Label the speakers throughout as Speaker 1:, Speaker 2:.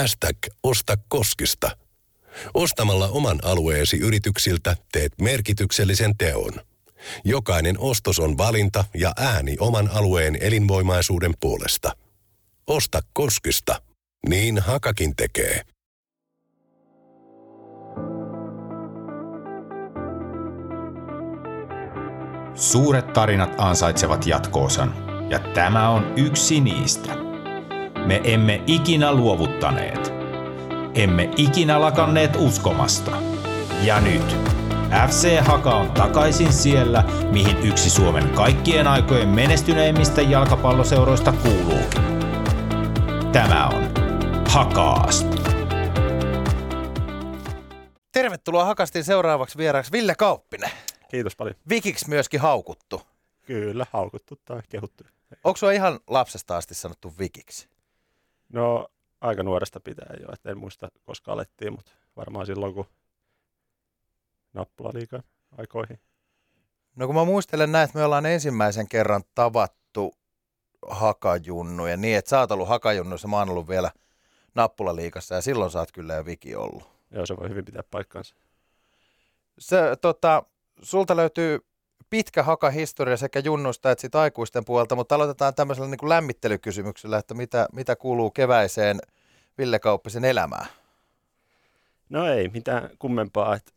Speaker 1: Hashtag Osta Koskista. Ostamalla oman alueesi yrityksiltä teet merkityksellisen teon. Jokainen ostos on valinta ja ääni oman alueen elinvoimaisuuden puolesta. Osta Koskista. Niin Hakakin tekee.
Speaker 2: Suuret tarinat ansaitsevat jatkoosan, ja tämä on yksi niistä. Me emme ikinä luovuttaneet. Emme ikinä lakanneet uskomasta. Ja nyt FC Haka on takaisin siellä, mihin yksi Suomen kaikkien aikojen menestyneimmistä jalkapalloseuroista kuuluukin. Tämä on Hakaast.
Speaker 3: Tervetuloa Hakastin seuraavaksi vieraaksi Ville Kauppinen.
Speaker 4: Kiitos paljon.
Speaker 3: Vikiksi myöskin haukuttu.
Speaker 4: Kyllä, haukuttu tai kehuttu.
Speaker 3: Onko sua ihan lapsesta asti sanottu Vikiksi?
Speaker 4: No aika nuoresta pitää jo, että en muista koska alettiin, mutta varmaan silloin kun nappula liikaa aikoihin.
Speaker 3: No kun mä muistelen näin, että me ollaan ensimmäisen kerran tavattu hakajunnuja niin, että sä oot ollut hakajunnuissa, mä oon ollut vielä nappulaliikassa ja silloin sä oot kyllä jo Viki ollut.
Speaker 4: Joo, se voi hyvin pitää paikkansa.
Speaker 3: Se, tota, sulta löytyy pitkä hakahistoria sekä junnuista että sit aikuisten puolelta, mutta aloitetaan tämmöisellä niin kuin lämmittelykysymyksellä, että mitä, mitä kuuluu keväiseen Ville Kauppisen elämään?
Speaker 4: No ei mitään kummempaa, että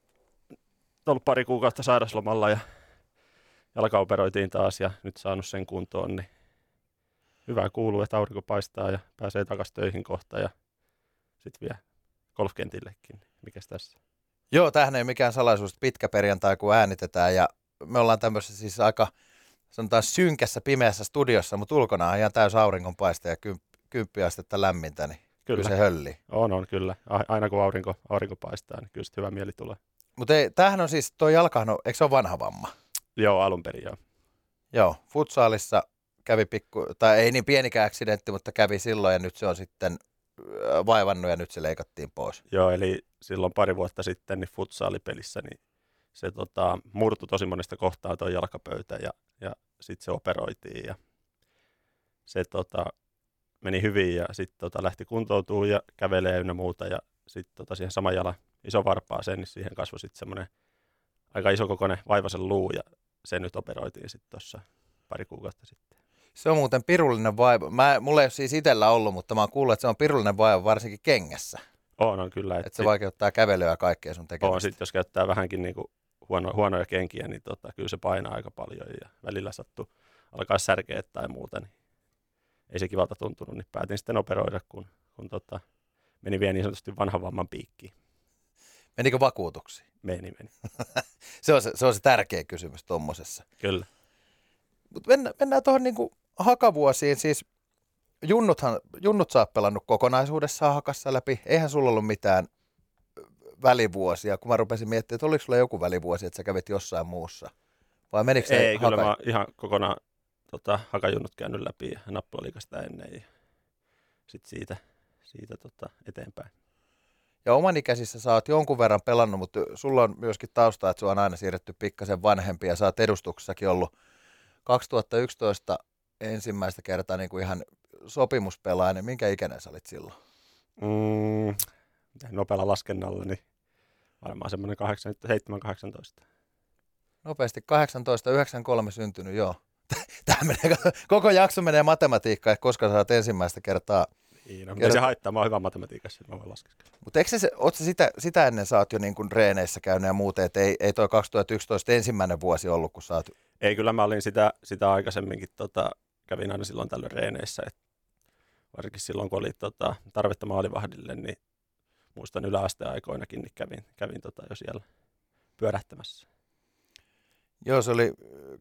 Speaker 4: ollut pari kuukautta sairaslomalla ja jalka operoitiin taas ja nyt saanut sen kuntoon, niin hyvä kuuluu, että aurinko paistaa ja pääsee takaisin töihin kohta ja sitten vielä golfkentillekin. Mikäs tässä?
Speaker 3: Joo, tähän ei mikään salaisuus, pitkä perjantai kun äänitetään ja me ollaan tämmöisessä siis aika sanotaan synkässä pimeässä studiossa, mutta ulkona on ihan täys auringonpaiste ja kymppi astetta lämmintä, niin kyllä. kyllä se hölli.
Speaker 4: On, on kyllä. Aina kun aurinko, aurinko paistaa, niin kyllä hyvä mieli tulee.
Speaker 3: Mutta tämähän on siis, tuo jalkahan on, eikö se ole vanha vamma?
Speaker 4: Joo, alun perin joo.
Speaker 3: Joo, futsaalissa kävi pikku, tai ei niin pienikään accidentti, mutta kävi silloin ja nyt se on sitten vaivannut ja nyt se leikattiin pois.
Speaker 4: Joo, eli silloin pari vuotta sitten niin futsaalipelissä niin se tota, murtui tosi monesta kohtaa tuo jalkapöytä ja, ja sitten se operoitiin ja se tota, meni hyvin ja sitten tota, lähti kuntoutuu ja kävelee ynnä muuta ja sitten tota, siihen sama jala iso varpaaseen, niin siihen kasvoi sitten semmoinen aika iso kokoinen vaivaisen luu ja se nyt operoitiin sitten tuossa pari kuukautta sitten.
Speaker 3: Se on muuten pirullinen vaiva. Mä, mulla ei ole siis itsellä ollut, mutta mä oon kuullut, että se on pirullinen vaiva varsinkin kengässä.
Speaker 4: On, on kyllä.
Speaker 3: Että et se vaikeuttaa kävelyä ja kaikkea sun tekemistä.
Speaker 4: On, sitten jos käyttää vähänkin niinku huono, huonoja kenkiä, niin tota, kyllä se painaa aika paljon ja välillä sattuu alkaa särkeä tai muuta, niin ei se kivalta tuntunut, niin päätin sitten operoida, kun, kun tota, meni vielä niin sanotusti vanhan vamman piikkiin.
Speaker 3: Menikö vakuutuksiin?
Speaker 4: Meni, meni.
Speaker 3: se, on se, se on se tärkeä kysymys tuommoisessa.
Speaker 4: Kyllä.
Speaker 3: Mutta mennään, mennään tuohon niinku hakavuosiin. Siis junnuthan, junnut saa pelannut kokonaisuudessaan hakassa läpi. Eihän sulla ollut mitään välivuosia, kun mä rupesin miettimään, että oliko sulla joku välivuosi, että sä kävit jossain muussa? Vai menikö
Speaker 4: Ei,
Speaker 3: haka...
Speaker 4: kyllä mä ihan kokonaan tota, hakajunnut käynyt läpi ja nappulaliikasta ennen ja sitten siitä, siitä tota, eteenpäin.
Speaker 3: Ja oman ikäisissä sä oot jonkun verran pelannut, mutta sulla on myöskin tausta, että sua on aina siirretty pikkasen vanhempi ja sä oot edustuksessakin ollut 2011 ensimmäistä kertaa niin kuin ihan sopimuspelaaja, minkä ikäinen sä olit silloin?
Speaker 4: Mm, nopealla laskennalla, niin varmaan semmoinen 7-18.
Speaker 3: Nopeasti 18, 93 syntynyt, joo. Tämä menee, koko jakso menee matematiikkaan, että koska oot ensimmäistä kertaa
Speaker 4: niin, no, Kert... se haittaa, mä oon hyvä matematiikassa, mä voin laskeskella.
Speaker 3: Mutta eikö se, ootko sitä, sitä ennen sä oot jo niin kuin reeneissä käynyt ja muuten, että ei, ei toi 2011 ensimmäinen vuosi ollut, kun sä oot...
Speaker 4: Ei, kyllä mä olin sitä, sitä aikaisemminkin, tota, kävin aina silloin tällöin reeneissä, että varsinkin silloin, kun oli tota, tarvetta maalivahdille, niin muistan yläasteaikoinakin, niin kävin, kävin tota jo siellä pyörähtämässä.
Speaker 3: Joo, se oli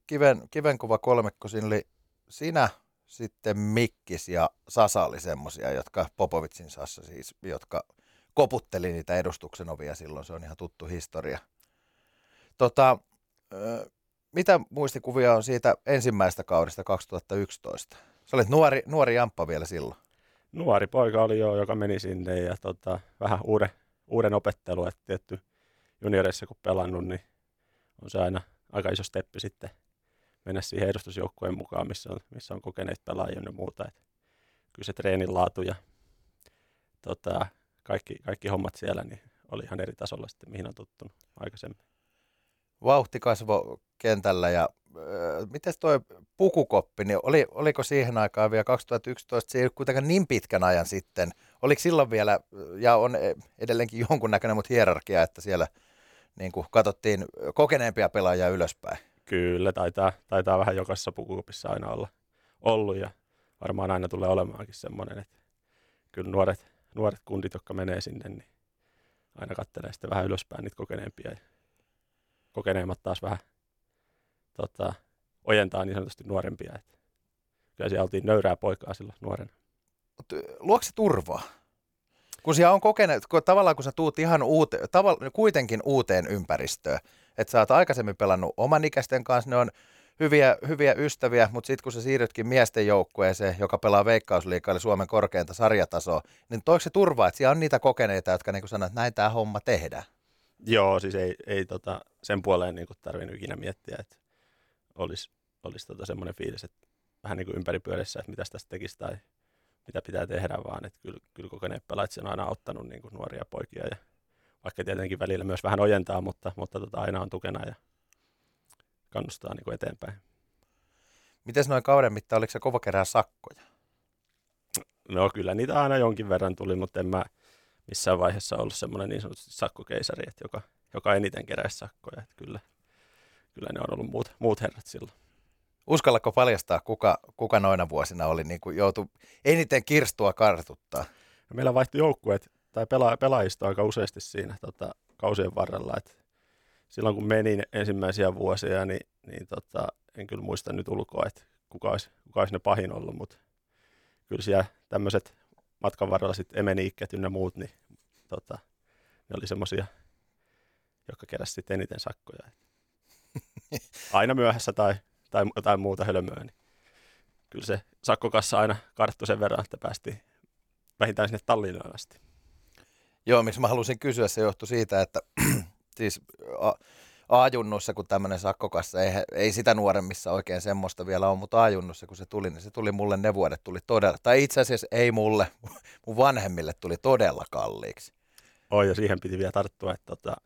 Speaker 3: kiven, kivenkova kolmekko. Siinä oli sinä, sitten Mikkis ja Sasa oli semmoisia, jotka Popovitsin Sassa siis, jotka koputteli niitä edustuksen ovia silloin. Se on ihan tuttu historia. Tota, mitä muistikuvia on siitä ensimmäisestä kaudesta 2011? Sä olit nuori, nuori jamppa vielä silloin.
Speaker 4: Nuori poika oli jo, joka meni sinne ja tota, vähän uuden, uuden opettelu, että tietty junioreissa kun pelannut, niin on se aina aika iso steppi sitten mennä siihen edustusjoukkueen mukaan, missä on, missä on kokeneet pelaajia ja muuta. Et kyllä se treenin laatu ja tota, kaikki, kaikki hommat siellä niin oli ihan eri tasolla sitten, mihin on tuttunut aikaisemmin.
Speaker 3: Vauhti kasvo kentällä ja äh, miten toi pukukoppi, niin oli, oliko siihen aikaan vielä 2011, se ei ole kuitenkaan niin pitkän ajan sitten, oliko silloin vielä, ja on edelleenkin jonkunnäköinen, mutta hierarkia, että siellä niin kuin katsottiin kokeneempia pelaajia ylöspäin?
Speaker 4: Kyllä, taitaa, taitaa vähän jokaisessa pukukopissa aina olla ollut ja varmaan aina tulee olemaankin semmoinen, että kyllä nuoret, nuoret kundit, jotka menee sinne, niin aina katselee sitten vähän ylöspäin niitä kokeneempia ja kokeneemmat taas vähän tota, ojentaa niin sanotusti nuorempia. Että kyllä siellä oltiin nöyrää poikaa silloin nuorena.
Speaker 3: Luokse se turvaa? Kun siellä on kokeneet, kun tavallaan kun sä tuut ihan uute, tavalla, kuitenkin uuteen ympäristöön, että sä oot aikaisemmin pelannut oman ikäisten kanssa, ne on hyviä, hyviä ystäviä, mutta sitten kun sä siirrytkin miesten joukkueeseen, joka pelaa veikkausliikaa, eli Suomen korkeinta sarjatasoa, niin toiko se turvaa, että siellä on niitä kokeneita, jotka niin sanoo, että näin tämä homma tehdään?
Speaker 4: Joo, siis ei, ei tota, sen puoleen niin tarvinnut ikinä miettiä, että olisi, olisi tota semmoinen fiilis, että vähän niin kuin ympäripyörissä, että mitä tästä tekisi tai mitä pitää tehdä, vaan että kyllä, kyllä kokeneet pelaajat on aina auttanut niin kuin nuoria poikia ja vaikka tietenkin välillä myös vähän ojentaa, mutta, mutta tota, aina on tukena ja kannustaa niin kuin eteenpäin.
Speaker 3: Miten noin kauden mittaan, oliko se kova kerää sakkoja?
Speaker 4: No kyllä niitä aina jonkin verran tuli, mutta en mä missään vaiheessa ollut semmoinen niin sanotusti sakkokeisari, että joka, joka eniten keräisi sakkoja. Että kyllä, kyllä ne on ollut muut, muut herrat silloin.
Speaker 3: Uskallatko paljastaa, kuka, kuka noina vuosina oli niin kuin joutu eniten kirstua kartuttaa?
Speaker 4: No meillä vaihtui joukkueet tai pela, pelaajista aika useasti siinä tota, kausien varrella. Et silloin kun menin ensimmäisiä vuosia, niin, niin tota, en kyllä muista nyt ulkoa, että kuka olisi, kuka olisi ne pahin ollut, mutta kyllä siellä tämmöiset matkan varrella sitten emeniikket ynnä muut, niin tota, ne oli semmoisia, jotka keräsivät sitten eniten sakkoja. Aina myöhässä tai, tai jotain muuta hölmöä, niin kyllä se sakkokassa aina karttui sen verran, että päästiin vähintään sinne Tallinnaan asti.
Speaker 3: Joo, miksi mä halusin kysyä, se johtui siitä, että siis A-junnussa, kun tämmöinen sakkokassa, ei, ei sitä nuoremmissa oikein semmoista vielä ole, mutta A-junnussa, kun se tuli, niin se tuli mulle, ne vuodet tuli todella, tai itse asiassa ei mulle, mun vanhemmille tuli todella kalliiksi.
Speaker 4: Oi, ja siihen piti vielä tarttua, että tota,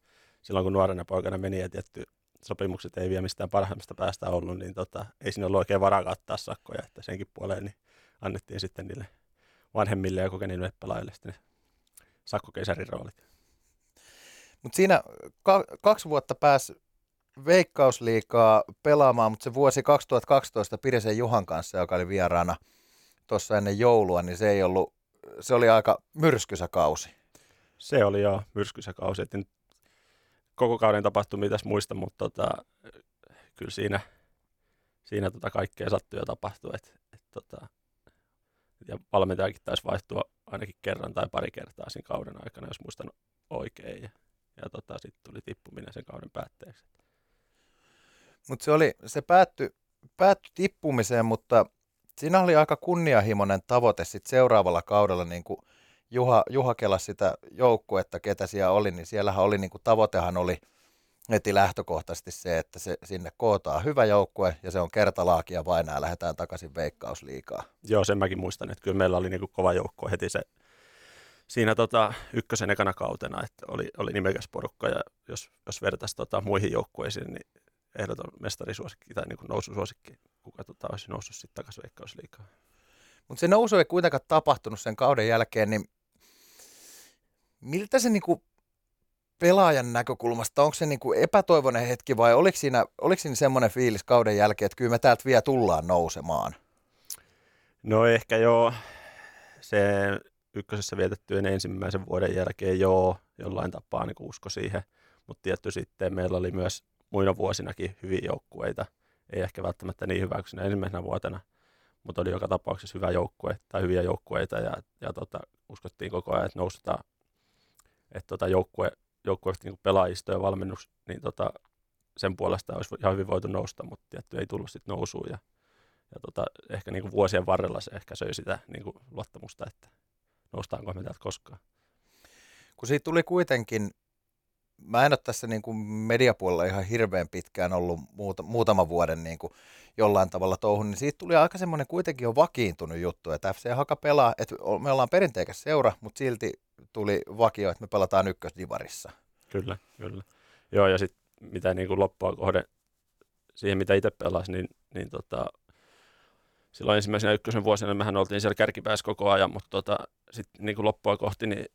Speaker 4: silloin kun nuorena poikana meni ja tietty sopimukset ei vielä mistään parhaimmasta päästä ollut, niin tota, ei siinä ollut oikein varaa kattaa sakkoja, että senkin puoleen niin annettiin sitten niille vanhemmille ja kokeneille pelaajille sitten ne sakkokeisarin roolit.
Speaker 3: Mutta siinä ka- kaksi vuotta pääsi veikkausliikaa pelaamaan, mutta se vuosi 2012 Pirisen Juhan kanssa, joka oli vieraana tuossa ennen joulua, niin se ei ollut, se oli aika myrskysä kausi.
Speaker 4: Se oli jo myrskysä kausi. Et koko kauden tapahtumia tässä muista, mutta tota, kyllä siinä, siinä tota kaikkea sattui ja tapahtui. Et, et tota, ja valmentajakin taisi vaihtua ainakin kerran tai pari kertaa siinä kauden aikana, jos muistan oikein. Ja, ja tota, sitten tuli tippuminen sen kauden päätteeksi.
Speaker 3: Mutta se, oli, se päättyi, päättyi tippumiseen, mutta siinä oli aika kunnianhimoinen tavoite sit seuraavalla kaudella, niin kuin Juha, Juha kelasi sitä joukkuetta, ketä siellä oli, niin siellähän oli, niin kuin tavoitehan oli heti lähtökohtaisesti se, että se, sinne kootaan hyvä joukkue ja se on kertalaakia vain ja lähdetään takaisin veikkausliikaa.
Speaker 4: Joo, sen mäkin muistan, että kyllä meillä oli niin kuin kova joukkue heti se siinä tota, ykkösen ekana kautena, että oli, oli nimekäs porukka ja jos, jos vertaisi tota, muihin joukkueisiin, niin ehdoton mestarisuosikki tai niin kuin noususuosikki, kuka tota, olisi noussut sitten takaisin veikkausliikaa.
Speaker 3: Mutta se nousu ei kuitenkaan tapahtunut sen kauden jälkeen, niin miltä se niinku pelaajan näkökulmasta, onko se niinku epätoivoinen hetki vai oliko siinä, oliko siinä semmoinen fiilis kauden jälkeen, että kyllä me täältä vielä tullaan nousemaan?
Speaker 4: No ehkä joo. Se ykkösessä vietettyjen ensimmäisen vuoden jälkeen joo, jollain tapaa niin usko siihen. Mutta tietty sitten meillä oli myös muina vuosinakin hyviä joukkueita. Ei ehkä välttämättä niin hyvä kuin ensimmäisenä vuotena, mutta oli joka tapauksessa hyvä joukkue tai hyviä joukkueita ja, ja tota, uskottiin koko ajan, että nousutaan, että tota joukkue, joukkue niin pelaajisto ja valmennus, niin tota, sen puolesta olisi ihan hyvin voitu nousta, mutta tietty ei tullut sitten nousuun ja, ja tota, ehkä niin kuin vuosien varrella se ehkä söi sitä niin kuin luottamusta, että noustaanko me täältä koskaan.
Speaker 3: Kun siitä tuli kuitenkin mä en ole tässä niin kuin mediapuolella ihan hirveän pitkään ollut muuta, muutaman vuoden niin kuin jollain tavalla touhun, niin siitä tuli aika semmoinen kuitenkin jo vakiintunut juttu, että FC Haka pelaa, että me ollaan perinteikäs seura, mutta silti tuli vakio, että me pelataan ykkösdivarissa.
Speaker 4: Kyllä, kyllä. Joo, ja sitten mitä niin kuin loppua kohden siihen, mitä itse pelasi, niin, niin tota, silloin ensimmäisenä ykkösen vuosina mehän oltiin siellä kärkipäässä koko ajan, mutta tota, sitten niin kuin loppua kohti, niin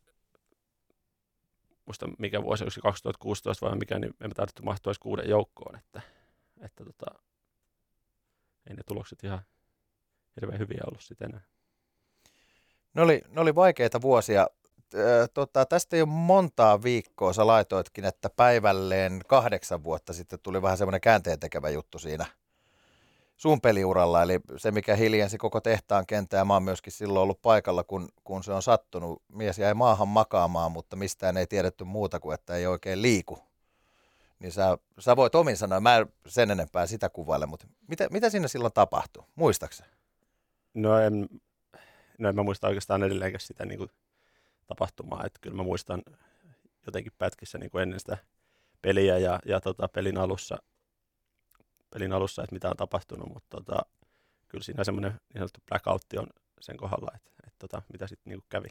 Speaker 4: muista mikä vuosi, onko 2016 vai mikä, niin me tarvittu mahtua kuuden joukkoon, että, että tota, ei ne tulokset ihan hirveän hyviä ollut sitten enää.
Speaker 3: Ne oli, ne oli vaikeita vuosia. Tota, tästä ole montaa viikkoa, sä laitoitkin, että päivälleen kahdeksan vuotta sitten tuli vähän semmoinen käänteentekevä juttu siinä – sun peliuralla, eli se mikä hiljensi koko tehtaan kentää, ja mä oon myöskin silloin ollut paikalla, kun, kun se on sattunut. Mies jäi maahan makaamaan, mutta mistään ei tiedetty muuta kuin, että ei oikein liiku. Niin sä, sä voit omin sanoa, mä en sen enempää sitä kuvaile, mutta mitä, mitä siinä silloin tapahtui? Muistaaks
Speaker 4: No en, no en mä muista oikeastaan edelleenkään sitä niin kuin tapahtumaa, että kyllä mä muistan jotenkin pätkissä niin kuin ennen sitä peliä ja, ja tota, pelin alussa – pelin alussa, että mitä on tapahtunut, mutta tota, kyllä siinä semmoinen niin sanottu blackoutti on sen kohdalla, että, että tota, mitä sitten niin kävi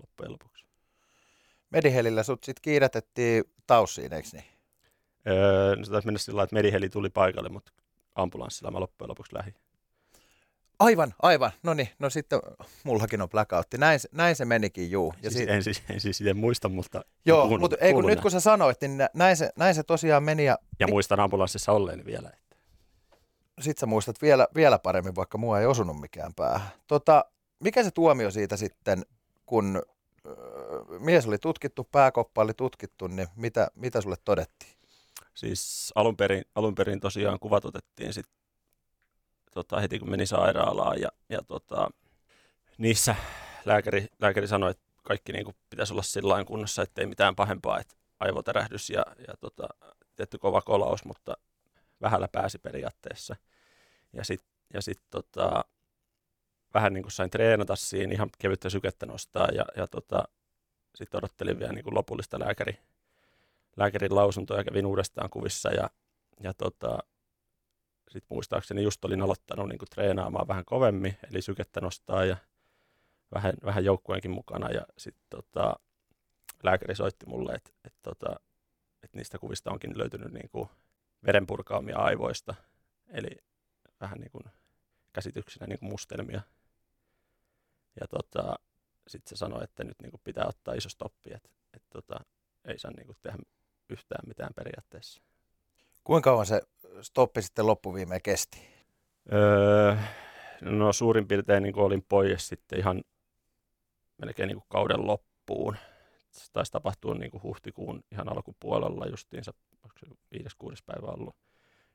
Speaker 4: loppujen lopuksi.
Speaker 3: Medihelillä sut sitten kiiretettiin taussiin, eikö niin?
Speaker 4: Öö, no se taisi mennä sillä että Mediheli tuli paikalle, mutta ambulanssilla mä loppujen lopuksi lähdin.
Speaker 3: Aivan, aivan. No niin, no sitten mullakin on blackoutti. Näin, näin se menikin, juu.
Speaker 4: Ja siis, si- en, siis, en siis en muista, mutta
Speaker 3: Joo, mutta ei, kun nyt kun sä sanoit, niin näin se, näin se tosiaan meni. Ja,
Speaker 4: ja muistan ambulanssissa olleeni vielä
Speaker 3: sit sä muistat vielä, vielä paremmin, vaikka mua ei osunut mikään päähän. Tota, mikä se tuomio siitä sitten, kun äh, mies oli tutkittu, pääkoppa oli tutkittu, niin mitä, mitä sulle todettiin?
Speaker 4: Siis alun perin, alun perin tosiaan kuvat otettiin sit, tota, heti kun meni sairaalaan ja, ja tota, niissä lääkäri, lääkäri sanoi, että kaikki niin pitäisi olla sillä kunnossa, ettei mitään pahempaa, että aivoterähdys ja, ja tota, tietty kova kolaus, mutta vähällä pääsi periaatteessa. Ja sitten ja sit, tota, vähän niin kuin sain treenata siinä, ihan kevyttä sykettä nostaa ja, ja tota, sitten odottelin vielä niin kuin lopullista lääkäri, lääkärin lausuntoa ja kävin uudestaan kuvissa ja, ja tota, sitten muistaakseni just olin aloittanut niin kuin treenaamaan vähän kovemmin, eli sykettä nostaa ja vähän, vähän joukkueenkin mukana ja sitten tota, lääkäri soitti mulle, että et, tota, et niistä kuvista onkin löytynyt niin kuin verenpurkaamia aivoista, eli vähän niin kuin käsityksenä niin kuin mustelmia. Ja tota, sitten se sanoi, että nyt niin kuin pitää ottaa iso stoppi, että, että tota, ei saa niin kuin tehdä yhtään mitään periaatteessa.
Speaker 3: Kuinka kauan se stoppi sitten loppuviimeen kesti?
Speaker 4: Öö, no suurin piirtein niin kuin olin pois sitten ihan melkein niin kuin kauden loppuun. Se taisi tapahtua niin kuin huhtikuun ihan alkupuolella justiinsa, onko se 5-6 päivä ollut.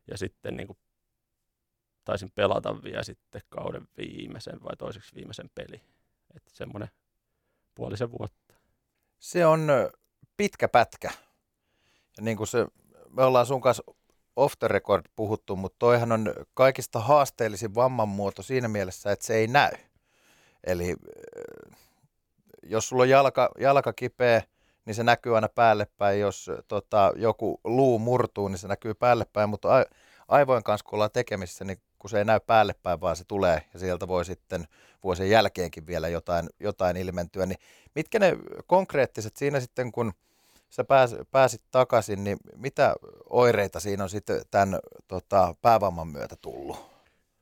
Speaker 4: Ja sitten niin kuin taisin pelata vielä sitten kauden viimeisen vai toiseksi viimeisen peli. Että semmoinen puolisen vuotta.
Speaker 3: Se on pitkä pätkä. Ja niin kuin se, me ollaan sun kanssa off the record puhuttu, mutta toihan on kaikista haasteellisin vamman muoto siinä mielessä, että se ei näy. Eli jos sulla on jalka, jalka kipeä, niin se näkyy aina päälle päin. Jos tota, joku luu murtuu, niin se näkyy päälle päin, mutta aivojen kanssa kun ollaan tekemisissä, niin kun se ei näy päälle päin, vaan se tulee ja sieltä voi sitten vuosien jälkeenkin vielä jotain, jotain ilmentyä. Niin mitkä ne konkreettiset siinä sitten, kun sä pääs, pääsit takaisin, niin mitä oireita siinä on sitten tämän tota, päävamman myötä tullut?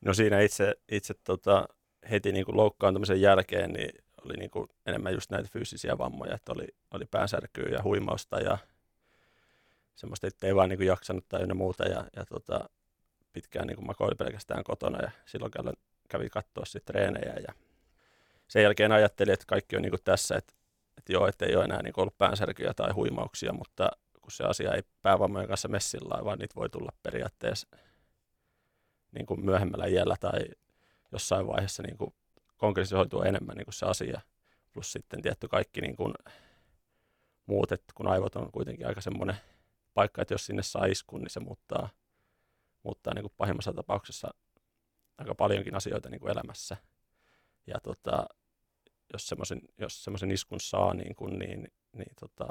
Speaker 4: No siinä itse, itse tota, heti niin kuin loukkaantumisen jälkeen niin oli niin kuin enemmän just näitä fyysisiä vammoja, että oli, oli päänsärkyä ja huimausta ja semmoista, että ei vaan niin kuin jaksanut tai muuta. Ja, ja tota, pitkään niin makoili pelkästään kotona ja silloin kävi katsoa sitten treenejä ja sen jälkeen ajattelin, että kaikki on niin kuin tässä, että, että joo, että ei ole enää niin ollut päänsärkyjä tai huimauksia, mutta kun se asia ei päävammojen kanssa messillä, vaan niitä voi tulla periaatteessa niin kuin myöhemmällä iällä tai jossain vaiheessa niin kuin konkretisoituu enemmän niin kuin se asia. Plus sitten tietty kaikki niin kuin muut, että kun aivot on kuitenkin aika semmoinen paikka, että jos sinne saa iskun, niin se muuttaa – muuttaa niin kuin pahimmassa tapauksessa aika paljonkin asioita niin kuin elämässä. Ja tota, jos semmoisen jos iskun saa, niin, kuin, niin, niin tota,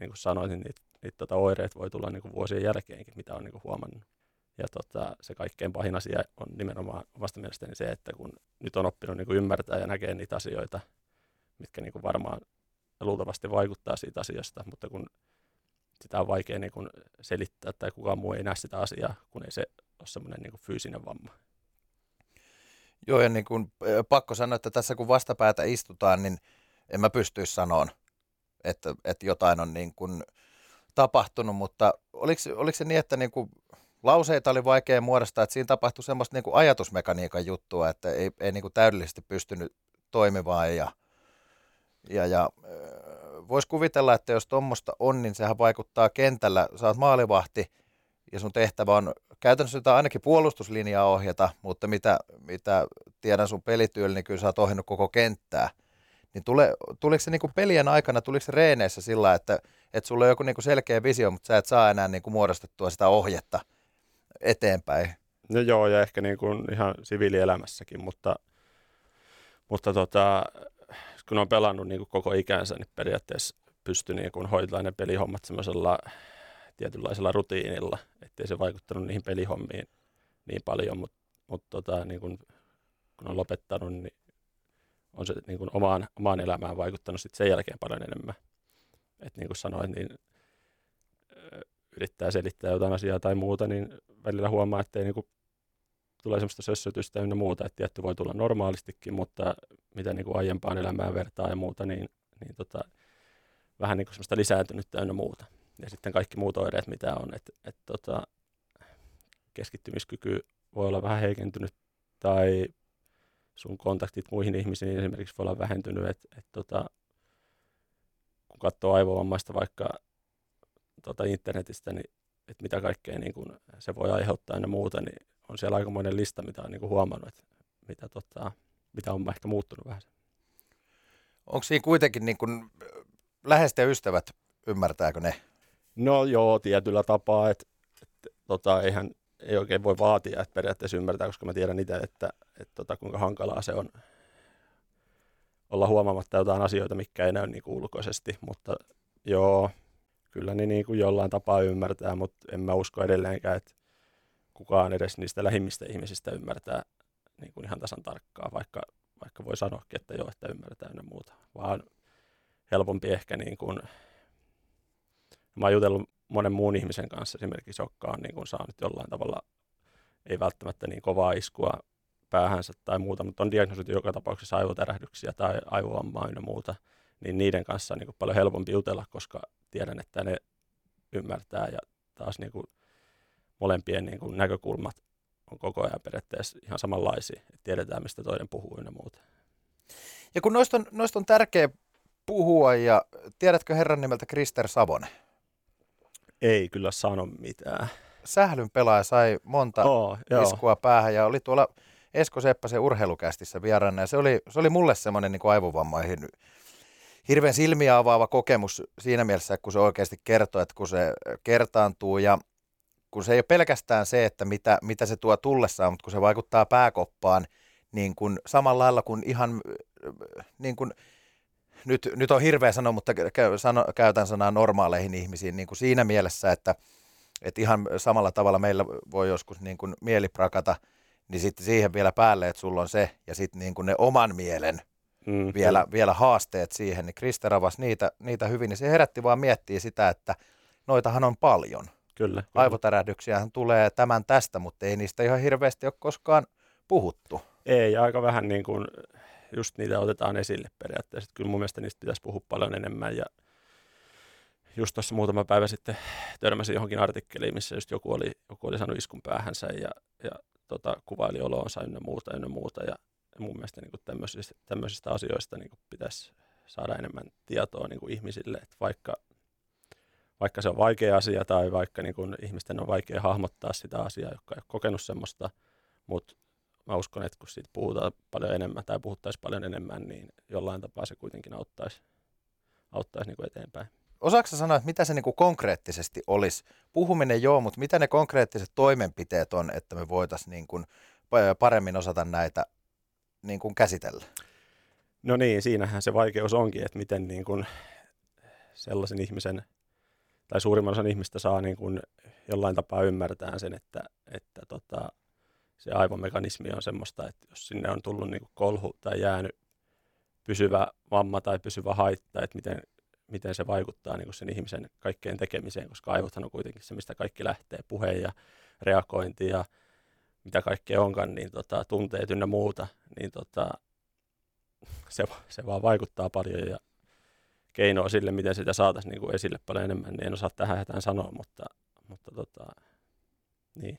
Speaker 4: niin kuin sanoin, niin niitä tota oireet voi tulla niin kuin vuosien jälkeenkin, mitä on niin kuin huomannut. Ja tota, se kaikkein pahin asia on nimenomaan omasta mielestäni se, että kun nyt on oppinut niin kuin ymmärtää ja näkee niitä asioita, mitkä niin kuin varmaan luultavasti vaikuttaa siitä asiasta, mutta kun sitä on vaikea niin kuin selittää tai kukaan muu ei näe sitä asiaa, kun ei se ole semmoinen niin fyysinen vamma.
Speaker 3: Joo, ja niin kuin, pakko sanoa, että tässä kun vastapäätä istutaan, niin en mä pystyisi sanomaan, että, että jotain on niin kuin tapahtunut, mutta oliko, oliko se niin, että niin kuin lauseita oli vaikea muodostaa, että siinä tapahtui semmoista niin kuin ajatusmekaniikan juttua, että ei, ei niin kuin täydellisesti pystynyt toimimaan ja, ja, ja voisi kuvitella, että jos tuommoista on, niin sehän vaikuttaa kentällä. Oot maalivahti ja sun tehtävä on käytännössä jotain ainakin puolustuslinjaa ohjata, mutta mitä, mitä tiedän sun pelityöllä, niin kyllä sä oot ohjannut koko kenttää. Niin tule, tuliko se niinku pelien aikana, tuliko se reeneissä sillä, että, että sulla on joku niinku selkeä visio, mutta sä et saa enää niinku muodostettua sitä ohjetta eteenpäin?
Speaker 4: No joo, ja ehkä niin kuin ihan siviilielämässäkin, mutta, mutta tota, kun on pelannut niin kuin koko ikänsä, niin periaatteessa pystyi niin kuin hoitamaan ne pelihommat semmoisella tietynlaisella rutiinilla, ettei se vaikuttanut niihin pelihommiin niin paljon, mutta mut tota, niin kun, kun on lopettanut, niin on se niin kun omaan, omaan elämään vaikuttanut sit sen jälkeen paljon enemmän. Et niin kuin sanoin, niin yrittää selittää jotain asiaa tai muuta, niin välillä huomaa, että ei niin tulee semmoista sössötystä ja muuta, että tietty voi tulla normaalistikin, mutta mitä niin kuin aiempaan elämään vertaa ja muuta, niin, niin tota, vähän niin kuin semmoista lisääntynyttä ja muuta ja sitten kaikki muut oireet, mitä on. Et, et, tota, keskittymiskyky voi olla vähän heikentynyt tai sun kontaktit muihin ihmisiin esimerkiksi voi olla vähentynyt. Et, et, tota, kun katsoo aivovammaista vaikka tota internetistä, niin että mitä kaikkea niin kun se voi aiheuttaa ja muuta, niin on siellä aikamoinen lista, mitä on niin kun huomannut, että mitä, tota, mitä on ehkä muuttunut vähän.
Speaker 3: Onko siinä kuitenkin niin kun läheisten ystävät, ymmärtääkö ne
Speaker 4: No joo, tietyllä tapaa, että et, tota, eihän ei oikein voi vaatia, että periaatteessa ymmärtää, koska mä tiedän itse, että et, tota, kuinka hankalaa se on olla huomaamatta jotain asioita, mikä ei näy niin ulkoisesti, mutta joo, kyllä ne niin kuin jollain tapaa ymmärtää, mutta en mä usko edelleenkään, että kukaan edes niistä lähimmistä ihmisistä ymmärtää niin kuin ihan tasan tarkkaan, vaikka, vaikka voi sanoakin, että joo, että ymmärtää ja muuta, vaan helpompi ehkä niin kuin Mä oon jutellut monen muun ihmisen kanssa esimerkiksi, joka on niin kuin saanut jollain tavalla, ei välttämättä niin kovaa iskua päähänsä tai muuta, mutta on diagnosoitu joka tapauksessa aivotärähdyksiä tai aivovammaa ja muuta, niin niiden kanssa on niin kuin paljon helpompi jutella, koska tiedän, että ne ymmärtää ja taas niin kuin molempien niin kuin näkökulmat on koko ajan periaatteessa ihan samanlaisia, että tiedetään, mistä toinen puhuu ja muuta.
Speaker 3: Ja kun noista on, noista on tärkeä puhua, ja tiedätkö herran nimeltä Krister Savonen?
Speaker 4: Ei kyllä sano mitään.
Speaker 3: Sählyn pelaaja sai monta oh, iskua päähän ja oli tuolla Esko Seppäsen urheilukästissä vieraana ja se oli, se oli mulle semmoinen niin aivovammaihin hirveän silmiä avaava kokemus siinä mielessä, kun se oikeasti kertoo, että kun se kertaantuu ja kun se ei ole pelkästään se, että mitä, mitä se tuo tullessaan, mutta kun se vaikuttaa pääkoppaan, niin kuin samalla lailla kuin ihan niin kuin nyt, nyt on hirveä sanoa, mutta sano, käytän sanaa normaaleihin ihmisiin niin kuin siinä mielessä, että, että ihan samalla tavalla meillä voi joskus niin kuin mieli prakata, niin sitten siihen vielä päälle, että sulla on se ja sitten niin kuin ne oman mielen mm, vielä, vielä haasteet siihen, niin Krister avasi niitä, niitä hyvin, niin se herätti vaan miettiä sitä, että noitahan on paljon.
Speaker 4: Kyllä. kyllä.
Speaker 3: Aivotärähdyksiähän tulee tämän tästä, mutta ei niistä ihan hirveästi ole koskaan puhuttu.
Speaker 4: Ei, aika vähän niin kuin just niitä otetaan esille periaatteessa. Kyllä mun mielestä niistä pitäisi puhua paljon enemmän ja just tuossa muutama päivä sitten törmäsin johonkin artikkeliin, missä just joku oli, joku oli saanut iskun päähänsä ja, ja tota, kuvaili oloonsa ynnä muuta ynnä muuta ja, mun mielestä niin tämmöisistä, tämmöisistä asioista niin pitäisi saada enemmän tietoa niin kuin ihmisille, että vaikka, vaikka se on vaikea asia tai vaikka niin kuin ihmisten on vaikea hahmottaa sitä asiaa, joka ei ole kokenut semmoista, mutta mä uskon, että kun siitä puhutaan paljon enemmän tai puhuttaisiin paljon enemmän, niin jollain tapaa se kuitenkin auttaisi, auttaisi niin eteenpäin.
Speaker 3: Osaatko sanoa, että mitä se niin konkreettisesti olisi? Puhuminen joo, mutta mitä ne konkreettiset toimenpiteet on, että me voitaisiin niin kuin paremmin osata näitä niin kuin käsitellä?
Speaker 4: No niin, siinähän se vaikeus onkin, että miten niin kuin sellaisen ihmisen tai suurimman osan ihmistä saa niin kuin jollain tapaa ymmärtää sen, että, että tota, se aivomekanismi on semmoista, että jos sinne on tullut niin kuin kolhu tai jäänyt pysyvä vamma tai pysyvä haitta, että miten, miten se vaikuttaa niin kuin sen ihmisen kaikkeen tekemiseen, koska aivothan on kuitenkin se, mistä kaikki lähtee, puhe ja reagointi ja mitä kaikkea onkaan, niin tota, tunteet ynnä muuta, niin tota, se, se vaan vaikuttaa paljon ja keinoa sille, miten sitä saataisiin niin kuin esille paljon enemmän, niin en osaa tähän hätään sanoa, mutta, mutta tota, niin.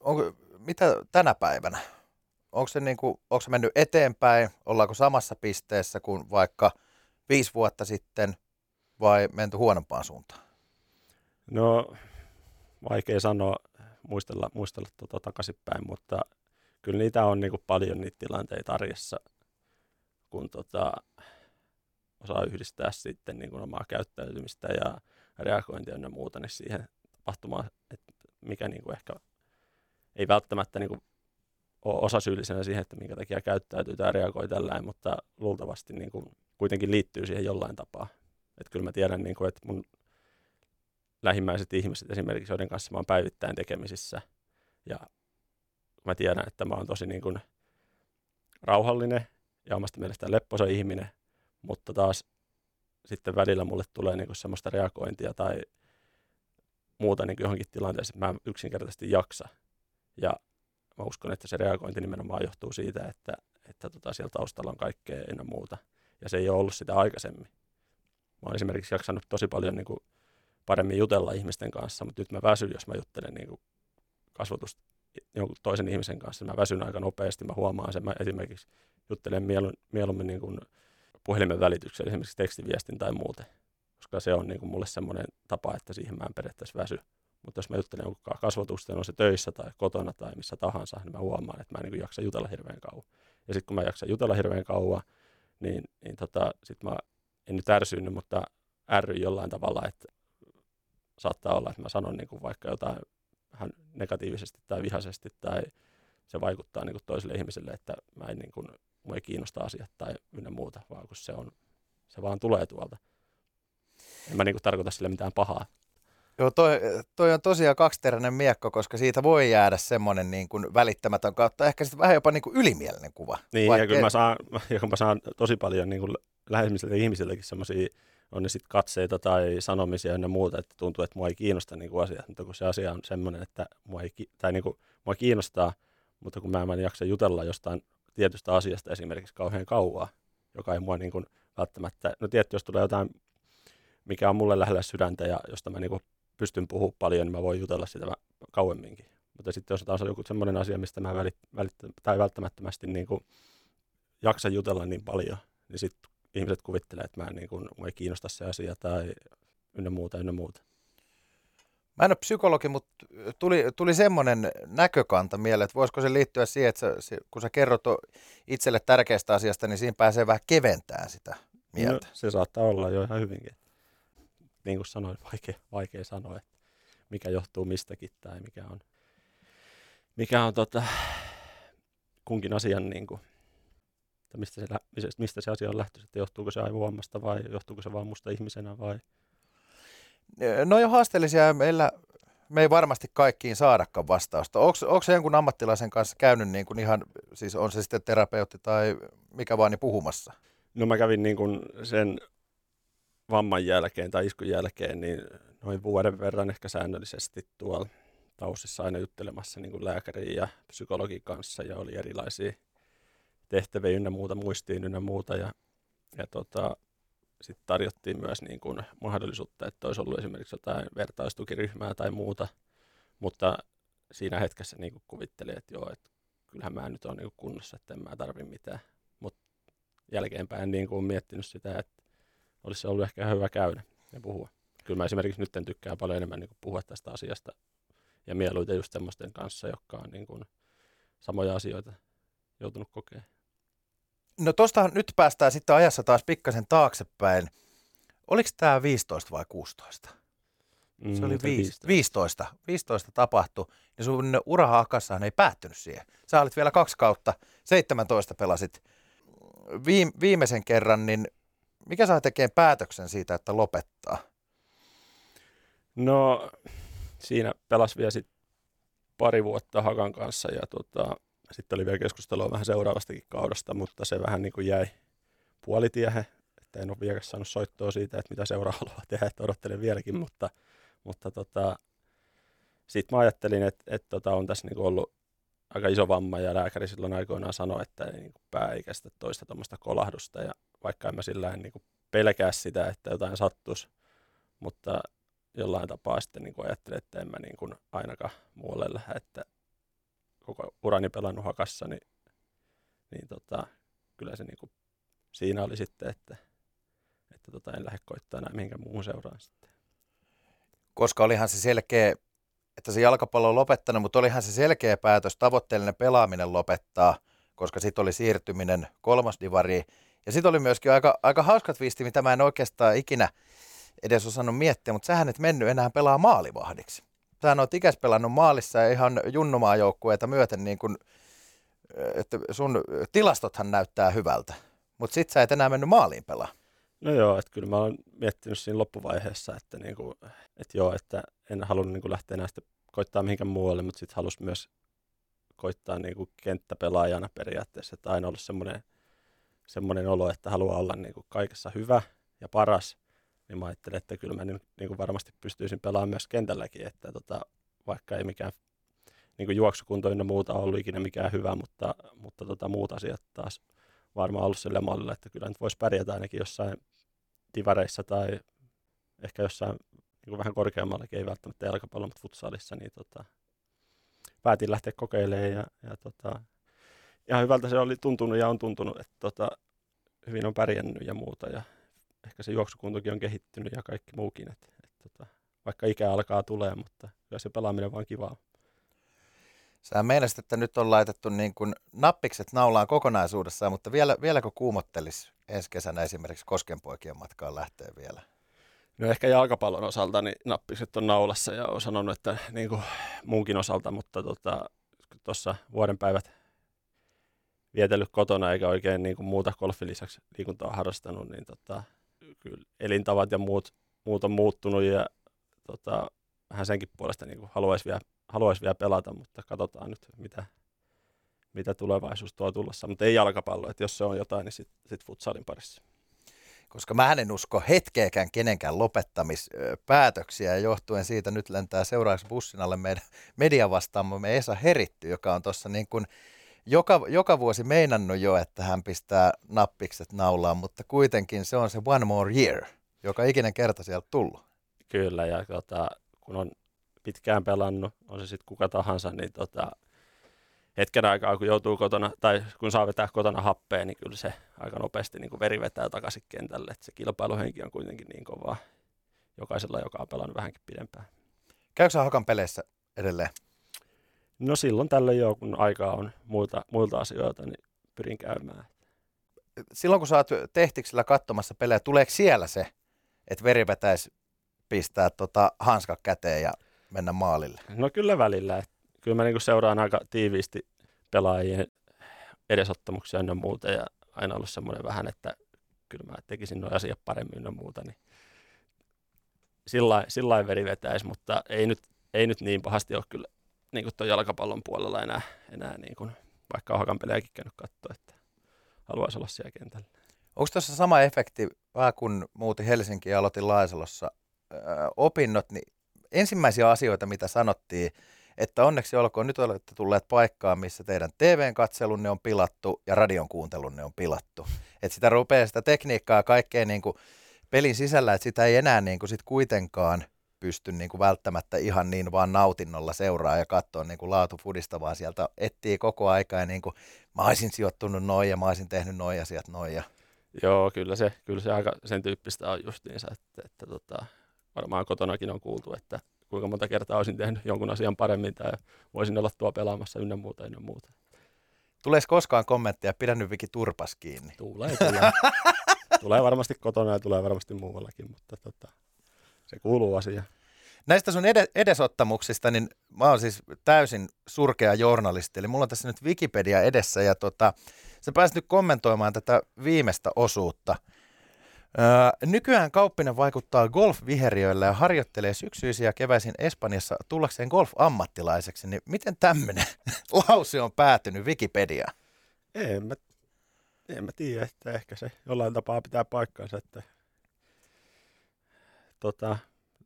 Speaker 3: Onko, mitä tänä päivänä? Onko se, niin kuin, onko se mennyt eteenpäin? Ollaanko samassa pisteessä kuin vaikka viisi vuotta sitten vai menty huonompaan suuntaan?
Speaker 4: No, vaikea sanoa, muistella, muistella tuota takaisinpäin, mutta kyllä niitä on niin kuin paljon niitä tilanteita arjessa, kun tota, osaa yhdistää sitten niin kuin omaa käyttäytymistä ja reagointia ja muuta niin siihen tapahtumaan, että mikä niin kuin ehkä ei välttämättä niin kuin ole osasyyllisenä siihen, että minkä takia käyttäytyy tai reagoi tällään, mutta luultavasti niin kuin kuitenkin liittyy siihen jollain tapaa. Että kyllä mä tiedän, niin kuin, että mun lähimmäiset ihmiset esimerkiksi, joiden kanssa mä oon päivittäin tekemisissä, ja mä tiedän, että mä oon tosi niin kuin rauhallinen ja omasta mielestään lepposa ihminen, mutta taas sitten välillä mulle tulee niin kuin semmoista reagointia tai muuta niin johonkin tilanteeseen, että mä en yksinkertaisesti jaksa. Ja mä uskon, että se reagointi nimenomaan johtuu siitä, että, että tota, siellä taustalla on kaikkea ennen muuta. Ja se ei ole ollut sitä aikaisemmin. Mä oon esimerkiksi jaksanut tosi paljon niin kuin paremmin jutella ihmisten kanssa, mutta nyt mä väsyn, jos mä juttelen niin kuin jonkun toisen ihmisen kanssa. Mä väsyn aika nopeasti, mä huomaan sen. Mä esimerkiksi juttelen mieluummin niin kuin puhelimen välityksellä, esimerkiksi tekstiviestin tai muuten, koska se on niin kuin mulle semmoinen tapa, että siihen mä en periaatteessa väsy. Mutta jos mä juttelen jonkun kasvatusta, on se töissä tai kotona tai missä tahansa, niin mä huomaan, että mä en niin jaksa jutella hirveän kauan. Ja sitten kun mä jaksan jutella hirveän kauan, niin, niin tota, sitten mä en nyt ärsynyt, mutta ärry jollain tavalla, että saattaa olla, että mä sanon niin kuin vaikka jotain vähän negatiivisesti tai vihaisesti tai se vaikuttaa niin kuin toiselle ihmiselle, että mä en niin kuin, mua ei kiinnosta asiat tai ynnä muuta, vaan kun se, on, se vaan tulee tuolta. En mä niin kuin tarkoita sille mitään pahaa.
Speaker 3: Joo, toi, toi on tosiaan kaksiteräinen miekko, koska siitä voi jäädä semmoinen niin kuin välittämätön kautta, ehkä sitten vähän jopa niin kuin ylimielinen kuva.
Speaker 4: Niin, ja kyllä mä saan, ja kun mä saan tosi paljon niin kuin läheisemmiltä ihmisiltäkin semmoisia on ne sitten katseita tai sanomisia ja muuta, että tuntuu, että mua ei kiinnosta niin kuin asiat, mutta kun se asia on semmoinen, että mua, ei, tai niin kuin, mua kiinnostaa, mutta kun mä en jaksa jutella jostain tietystä asiasta esimerkiksi kauhean kauaa, joka ei mua niin kuin välttämättä, no tietty, jos tulee jotain, mikä on mulle lähellä sydäntä ja josta mä niin kuin pystyn puhumaan paljon, niin mä voin jutella sitä kauemminkin. Mutta sitten jos taas on joku semmoinen asia, mistä mä välit, välit, tai välttämättömästi niin kuin jaksa jutella niin paljon, niin sitten ihmiset kuvittelee, että mä en, niin kuin, ei kiinnosta se asia tai ynnä muuta, ynnä muuta.
Speaker 3: Mä en ole psykologi, mutta tuli, tuli semmoinen näkökanta mieleen, että voisiko se liittyä siihen, että sä, kun sä kerrot itselle tärkeästä asiasta, niin siinä pääsee vähän keventämään sitä mieltä. No,
Speaker 4: se saattaa olla jo ihan hyvinkin. Niin kuin sanoin, vaikea, vaikea sanoa, että mikä johtuu mistäkin tai mikä on, mikä on tota, kunkin asian niin kuin, että mistä se, mistä se asia on lähtöisin, että johtuuko se aivovammasta vai johtuuko se vaan musta ihmisenä vai?
Speaker 3: No jo haasteellisia meillä, me ei varmasti kaikkiin saadakaan vastausta. Onko se jonkun ammattilaisen kanssa käynyt niin kuin ihan, siis on se sitten terapeutti tai mikä vaan, niin puhumassa?
Speaker 4: No mä kävin niin kuin sen vamman jälkeen tai iskun jälkeen, niin noin vuoden verran ehkä säännöllisesti tuolla taustassa aina juttelemassa niin kuin lääkärin ja psykologin kanssa ja oli erilaisia tehtäviä ynnä muuta, muistiin ynnä muuta. Ja, ja tota, sitten tarjottiin myös niin kuin mahdollisuutta, että olisi ollut esimerkiksi jotain vertaistukiryhmää tai muuta, mutta siinä hetkessä niin kuin kuvittelin, että joo, että kyllähän mä nyt on niin kunnossa, että en mä tarvi mitään. Mutta jälkeenpäin niin kuin miettinyt sitä, että olisi ollut ehkä hyvä käydä ja puhua. Kyllä mä esimerkiksi nyt tykkään paljon enemmän niin kuin puhua tästä asiasta ja mieluiten just semmoisten kanssa, jotka on niin kuin samoja asioita joutunut kokemaan.
Speaker 3: No tuosta nyt päästään sitten ajassa taas pikkasen taaksepäin. Oliko tämä 15 vai 16? Mm, se oli 15. 15. 15 tapahtui, ja sun urahakassahan ei päättynyt siihen. Sä olit vielä kaksi kautta, 17 pelasit viimeisen kerran, niin mikä saa tekemään päätöksen siitä, että lopettaa?
Speaker 4: No siinä pelas vielä sit pari vuotta Hakan kanssa ja tota, sitten oli vielä keskustelua vähän seuraavastakin kaudesta, mutta se vähän niin kuin jäi puolitiehen, että en ole vielä saanut soittoa siitä, että mitä seuraa haluaa tehdä, että odottelen vieläkin, mutta, mutta tota, sitten mä ajattelin, että, että tota, on tässä niin ollut aika iso vamma ja lääkäri silloin aikoinaan sanoi, että ei niin pää ei kestä toista tuommoista kolahdusta ja vaikka en mä sillä niin kuin pelkää sitä, että jotain sattuisi, mutta jollain tapaa sitten niin ajattelin, että en mä niin kuin ainakaan muualle lähde, että koko urani pelannut hakassa, niin, niin tota, kyllä se niin kuin siinä oli sitten, että, että tota, en lähde koittaa enää mihinkään muuhun seuraan sitten.
Speaker 3: Koska olihan se selkeä, että se jalkapallo on lopettanut, mutta olihan se selkeä päätös, tavoitteellinen pelaaminen lopettaa, koska sitten oli siirtyminen kolmosdivariin. Ja sitten oli myöskin aika, aika hauska twisti, mitä mä en oikeastaan ikinä edes osannut miettiä, mutta sähän et mennyt enää pelaa maalivahdiksi. Sähän oot ikäs pelannut maalissa ja ihan junnumaajoukkueita myöten, niin kun, että sun tilastothan näyttää hyvältä, mutta sit sä et enää mennyt maaliin pelaa.
Speaker 4: No joo, että kyllä mä oon miettinyt siinä loppuvaiheessa, että, niinku, että joo, että en halunnut niinku lähteä enää sitten koittaa mihinkään muualle, mutta sitten halus myös koittaa niinku kenttäpelaajana periaatteessa, että aina ollut semmoinen, semmoinen olo, että haluaa olla niinku kaikessa hyvä ja paras, niin mä ajattelin, että kyllä mä nyt niinku varmasti pystyisin pelaamaan myös kentälläkin, että tota, vaikka ei mikään niin juoksukunto ynnä muuta ollut ikinä mikään hyvä, mutta, mutta tota, muut asiat taas varmaan ollut sille mallille, että kyllä nyt voisi pärjätä ainakin jossain divareissa tai ehkä jossain niin vähän korkeammallakin, ei välttämättä jalkapallo, mutta futsalissa, niin tota, päätin lähteä kokeilemaan ja, ja tota, ihan hyvältä se oli tuntunut ja on tuntunut, että tota, hyvin on pärjännyt ja muuta ja ehkä se juoksukuntokin on kehittynyt ja kaikki muukin, että, että, että vaikka ikä alkaa tulee, mutta kyllä se pelaaminen vaan kivaa.
Speaker 3: Sä meinasit, että nyt on laitettu niin kuin nappikset naulaan kokonaisuudessaan, mutta vielä, vieläkö kuumottelis ensi kesänä esimerkiksi Koskenpoikien matkaan lähtee vielä?
Speaker 4: No ehkä jalkapallon osalta niin nappikset on naulassa ja on sanonut, että niin kuin muunkin osalta, mutta tuossa tota, vuoden päivät vietellyt kotona eikä oikein niin kuin muuta golfin lisäksi liikuntaa harrastanut, niin tota, kyllä elintavat ja muut, muut on muuttunut ja tota, vähän senkin puolesta niin haluaisi vielä haluaisi vielä pelata, mutta katsotaan nyt, mitä, mitä tulevaisuus tuo tulossa. Mutta ei jalkapallo, että jos se on jotain, niin sitten sit futsalin parissa.
Speaker 3: Koska mä en usko hetkeäkään kenenkään lopettamispäätöksiä ja johtuen siitä nyt lentää seuraavaksi bussin alle meidän mediavastaamme Esa Heritty, joka on tuossa niin kuin joka, joka vuosi meinannut jo, että hän pistää nappikset naulaan, mutta kuitenkin se on se one more year, joka ikinen kerta sieltä tullut.
Speaker 4: Kyllä, ja tota, kun on pitkään pelannut, on se sitten kuka tahansa, niin tota, hetken aikaa, kun joutuu kotona, tai kun saa vetää kotona happea, niin kyllä se aika nopeasti niin kuin veri vetää takaisin kentälle. että se kilpailuhenki on kuitenkin niin kovaa jokaisella, joka on pelannut vähänkin pidempään.
Speaker 3: Käykö sä Hakan peleissä edelleen?
Speaker 4: No silloin tällöin jo, kun aikaa on muilta, muilta asioilta, niin pyrin käymään.
Speaker 3: Silloin kun sä oot tehtiksellä katsomassa pelejä, tuleeko siellä se, että veri vetäisi pistää tota hanska käteen ja mennä maalille?
Speaker 4: No kyllä välillä. Kyllä mä niin seuraan aika tiiviisti pelaajien edesottamuksia ja muuta ja aina ollut semmoinen vähän, että kyllä mä tekisin nuo asiat paremmin ja muuta, niin sillä lailla veri vetäisi, mutta ei nyt, ei nyt niin pahasti ole kyllä niin kuin tuon jalkapallon puolella enää, enää niin kuin, vaikka hakan pelejäkin käynyt katsoa, että haluaisi olla siellä kentällä.
Speaker 3: Onko tuossa sama efekti, vähän kun muutin Helsinkiin ja aloitin Laisalossa äh, opinnot, niin ensimmäisiä asioita, mitä sanottiin, että onneksi olkoon, nyt olette tulleet paikkaan, missä teidän TVn katselunne on pilattu ja radion kuuntelunne on pilattu. Että sitä rupeaa sitä tekniikkaa kaikkea niin kuin pelin sisällä, että sitä ei enää niin kuin sit kuitenkaan pysty niin kuin välttämättä ihan niin vaan nautinnolla seuraa ja katsoa niin kuin laatufudista, vaan sieltä etsii koko aika ja niin kuin, mä olisin sijoittunut noin ja mä olisin tehnyt noin asiat noin. Ja...
Speaker 4: Joo, kyllä se, kyllä se aika sen tyyppistä on justiinsa, että, että tota, varmaan kotonakin on kuultu, että kuinka monta kertaa olisin tehnyt jonkun asian paremmin tai voisin olla tuo pelaamassa ynnä muuta ynnä muuta.
Speaker 3: Tuleeko koskaan kommentteja, pidä nyt Viki turpas kiinni?
Speaker 4: Tulee, tulee. tulee varmasti kotona ja tulee varmasti muuallakin, mutta tota, se kuuluu asiaan.
Speaker 3: Näistä sun ed- edesottamuksista, niin mä oon siis täysin surkea journalisti, eli mulla on tässä nyt Wikipedia edessä ja tota, sä pääsit nyt kommentoimaan tätä viimeistä osuutta – Öö, nykyään Kauppinen vaikuttaa golf-viheriöillä ja harjoittelee syksyisiä keväisin Espanjassa tullakseen golf-ammattilaiseksi. Niin miten tämmöinen lause on päätynyt Wikipediaan?
Speaker 4: En mä, en mä tiedä, että ehkä se jollain tapaa pitää paikkansa, että tota,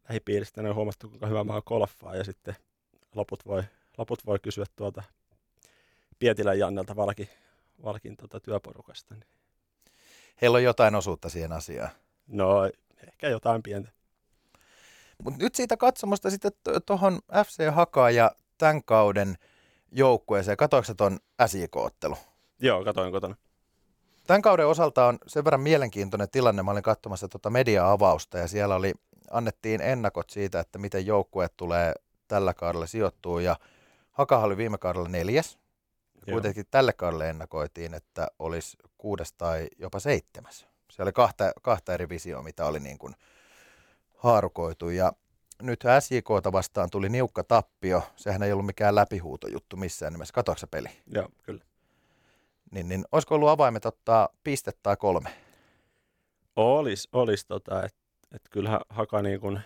Speaker 4: lähipiiristä on huomattu, kuinka hyvä mä oon golfaa ja sitten loput voi, loput voi kysyä tuolta Pietilän Jannelta Valkin, Valkin tota, työporukasta. Niin.
Speaker 3: Heillä on jotain osuutta siihen asiaan.
Speaker 4: No, ehkä jotain pientä.
Speaker 3: Mutta nyt siitä katsomusta sitten tuohon FC Hakaa ja tämän kauden joukkueeseen. Katoiko sä tuon SIK-ottelu?
Speaker 4: Joo, katoin kotona.
Speaker 3: Tämän kauden osalta on sen verran mielenkiintoinen tilanne. Mä olin katsomassa tuota media-avausta ja siellä oli, annettiin ennakot siitä, että miten joukkueet tulee tällä kaudella sijoittuu. Ja Hakahan oli viime kaudella neljäs. Joo. Kuitenkin tälle kaudelle ennakoitiin, että olisi kuudes tai jopa seitsemäs. Se oli kahta, kahta eri visioa, mitä oli niin kuin haarukoitu. Ja nyt SJKta vastaan tuli niukka tappio. Sehän ei ollut mikään läpihuutojuttu missään nimessä. Katoiko peli?
Speaker 4: Joo, kyllä.
Speaker 3: Niin, niin olisiko ollut avaimet ottaa piste tai kolme?
Speaker 4: Olis, olis tota, että et kyllähän Haka niin kun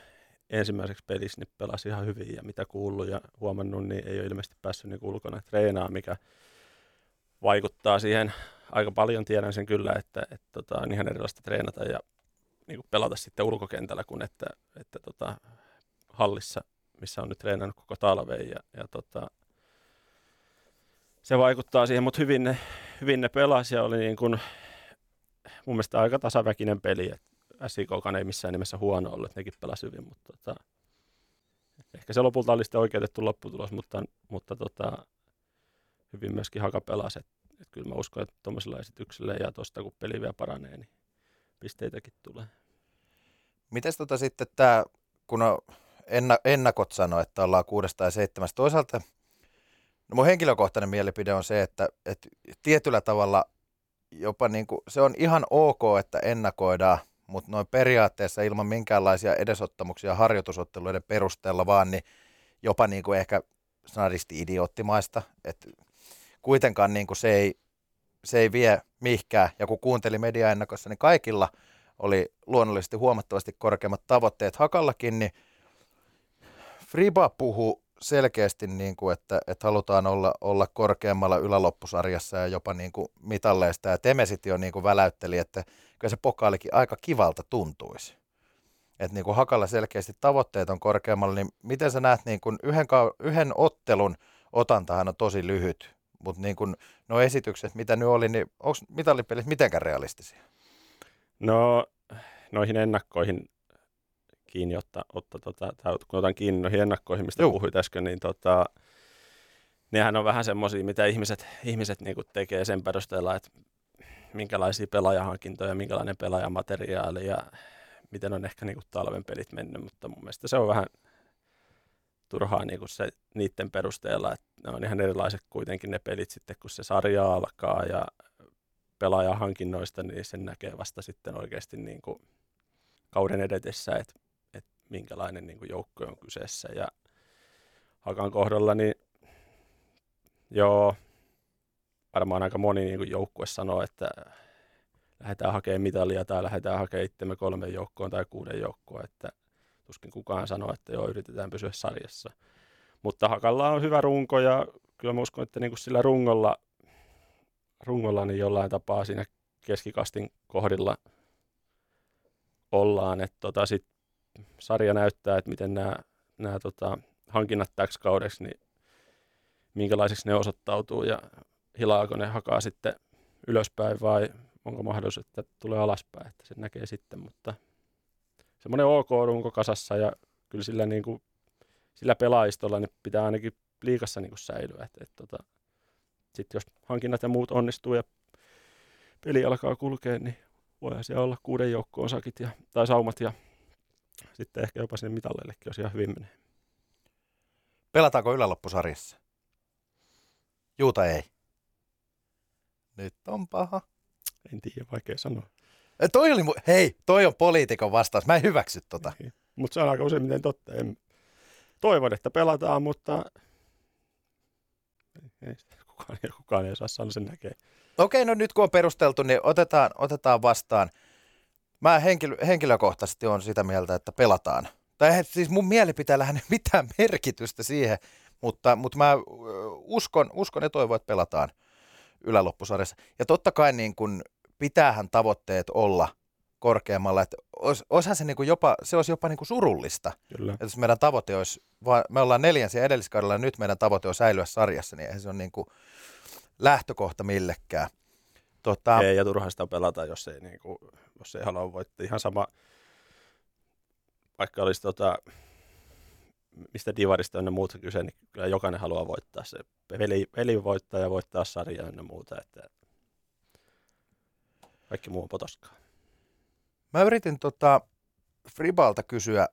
Speaker 4: ensimmäiseksi pelissä niin pelasi ihan hyvin ja mitä kuullut ja huomannut, niin ei ole ilmeisesti päässyt niin ulkona treenaamaan, mikä vaikuttaa siihen aika paljon. Tiedän sen kyllä, että, että tota, on ihan erilaista treenata ja niin pelata sitten ulkokentällä kuin että, että tota, hallissa, missä on nyt treenannut koko talven ja, ja tota, se vaikuttaa siihen, mutta hyvin ne, hyvin ne pelasi ja oli niin kuin, mun mielestä aika tasaväkinen peli. SIKkaan ei missään nimessä huono ollut, että nekin pelasi hyvin, mutta tota, ehkä se lopulta oli sitten oikeutettu lopputulos, mutta, mutta tota, hyvin myöskin Haka pelasi. Et, et kyllä mä uskon, että tuommoisella esityksellä ja tuosta kun peli vielä paranee, niin pisteitäkin tulee.
Speaker 3: Mites tota sitten tämä, kun on enna, ennakot sanoo, että ollaan kuudesta ja seitsemästä. Toisaalta no mun henkilökohtainen mielipide on se, että, että tietyllä tavalla jopa niin kuin, se on ihan ok, että ennakoidaan, mutta noin periaatteessa ilman minkäänlaisia edesottamuksia harjoitusotteluiden perusteella vaan, niin jopa niin kuin ehkä sanadisti idioottimaista, että kuitenkaan niin kuin se, ei, se ei vie mihkään. Ja kun kuuntelin mediaennakossa, niin kaikilla oli luonnollisesti huomattavasti korkeammat tavoitteet Hakallakin, niin Friba puhuu selkeästi, niin kuin, että, että halutaan olla, olla korkeammalla yläloppusarjassa ja jopa niin kuin mitalleista. Ja Temesit jo niin kuin väläytteli, että kyllä se pokaalikin aika kivalta tuntuisi. Että niin kuin Hakalla selkeästi tavoitteet on korkeammalla, niin miten sä näet niin kuin yhden, yhden ottelun otantahan on tosi lyhyt, mutta niin kuin nuo esitykset, mitä nyt oli, niin onko mitallipelit mitenkään realistisia?
Speaker 4: No noihin ennakkoihin kiinni, otta, otta, tota, tai kun otan kiinni noihin ennakkoihin, mistä Juh. puhuit äsken, niin tota, nehän on vähän semmoisia, mitä ihmiset, ihmiset niinku tekee sen perusteella, että minkälaisia pelaajahankintoja, minkälainen pelaajamateriaali ja miten on ehkä niinku talven pelit mennyt, mutta mun mielestä se on vähän turhaa niinku se niiden perusteella, että ne on ihan erilaiset kuitenkin ne pelit sitten, kun se sarja alkaa ja pelaajahankinnoista, niin sen näkee vasta sitten oikeasti niin kuin kauden edetessä, että minkälainen niin kuin joukko on kyseessä. Ja Hakan kohdalla, niin joo, varmaan aika moni niin kuin joukkue sanoo, että lähdetään hakemaan mitalia tai lähdetään hakemaan itsemme kolmen joukkoon tai kuuden joukkoon, että tuskin kukaan sanoo, että joo, yritetään pysyä sarjassa. Mutta Hakalla on hyvä runko ja kyllä mä uskon, että niin kuin sillä rungolla rungolla niin jollain tapaa siinä keskikastin kohdilla ollaan. Että tota, sit sarja näyttää, että miten nämä, nämä tota, hankinnat täksi kaudeksi, niin minkälaiseksi ne osoittautuu ja hilaako ne hakaa sitten ylöspäin vai onko mahdollisuus, että tulee alaspäin, että se näkee sitten, mutta semmoinen ok runko kasassa ja kyllä sillä, niin kuin, sillä pelaajistolla niin pitää ainakin liikassa niin kuin säilyä, että, että tota, sitten jos hankinnat ja muut onnistuu ja peli alkaa kulkea, niin voihan siellä olla kuuden joukkoon sakit ja, tai saumat ja sitten ehkä jopa sinne mitalleillekin, jos ihan hyvin menee.
Speaker 3: Pelataanko yläloppusarjassa? Juuta ei. Nyt on paha.
Speaker 4: En tiedä, vaikea sanoa.
Speaker 3: E, toi oli, hei, toi on poliitikon vastaus. Mä en hyväksy tota.
Speaker 4: Niin. Mutta se on aika useimmiten totta. En, toivon, että pelataan, mutta ei kukaan, kukaan ei saa sanoa sen näkee.
Speaker 3: Okei, no nyt kun on perusteltu, niin otetaan, otetaan vastaan. Mä henkilö, henkilökohtaisesti on sitä mieltä, että pelataan. Tai siis mun mielipiteellä ei mitään merkitystä siihen, mutta, mutta mä uskon, uskon ja toivon, että pelataan yläloppusarjassa. Ja totta kai niin kun pitäähän tavoitteet olla korkeammalla, että ois, oishan se, niin kuin jopa, se olisi jopa niin kuin surullista.
Speaker 4: Kyllä.
Speaker 3: Että jos meidän tavoite olisi, vaan me ollaan neljänsiä edelliskaudella ja nyt meidän tavoite on säilyä sarjassa, niin eihän se on niin kuin lähtökohta millekään.
Speaker 4: Tota... Ei, ja turha sitä pelata, jos ei, niin kuin, jos ei halua voittaa. Ihan sama, vaikka olisi tota, mistä divarista on muuta kyse, niin kyllä jokainen haluaa voittaa se. Veli, veli voittaa ja voittaa sarjaa ja muuta, että kaikki muu on potoskaa.
Speaker 3: Mä yritin tota Fribalta kysyä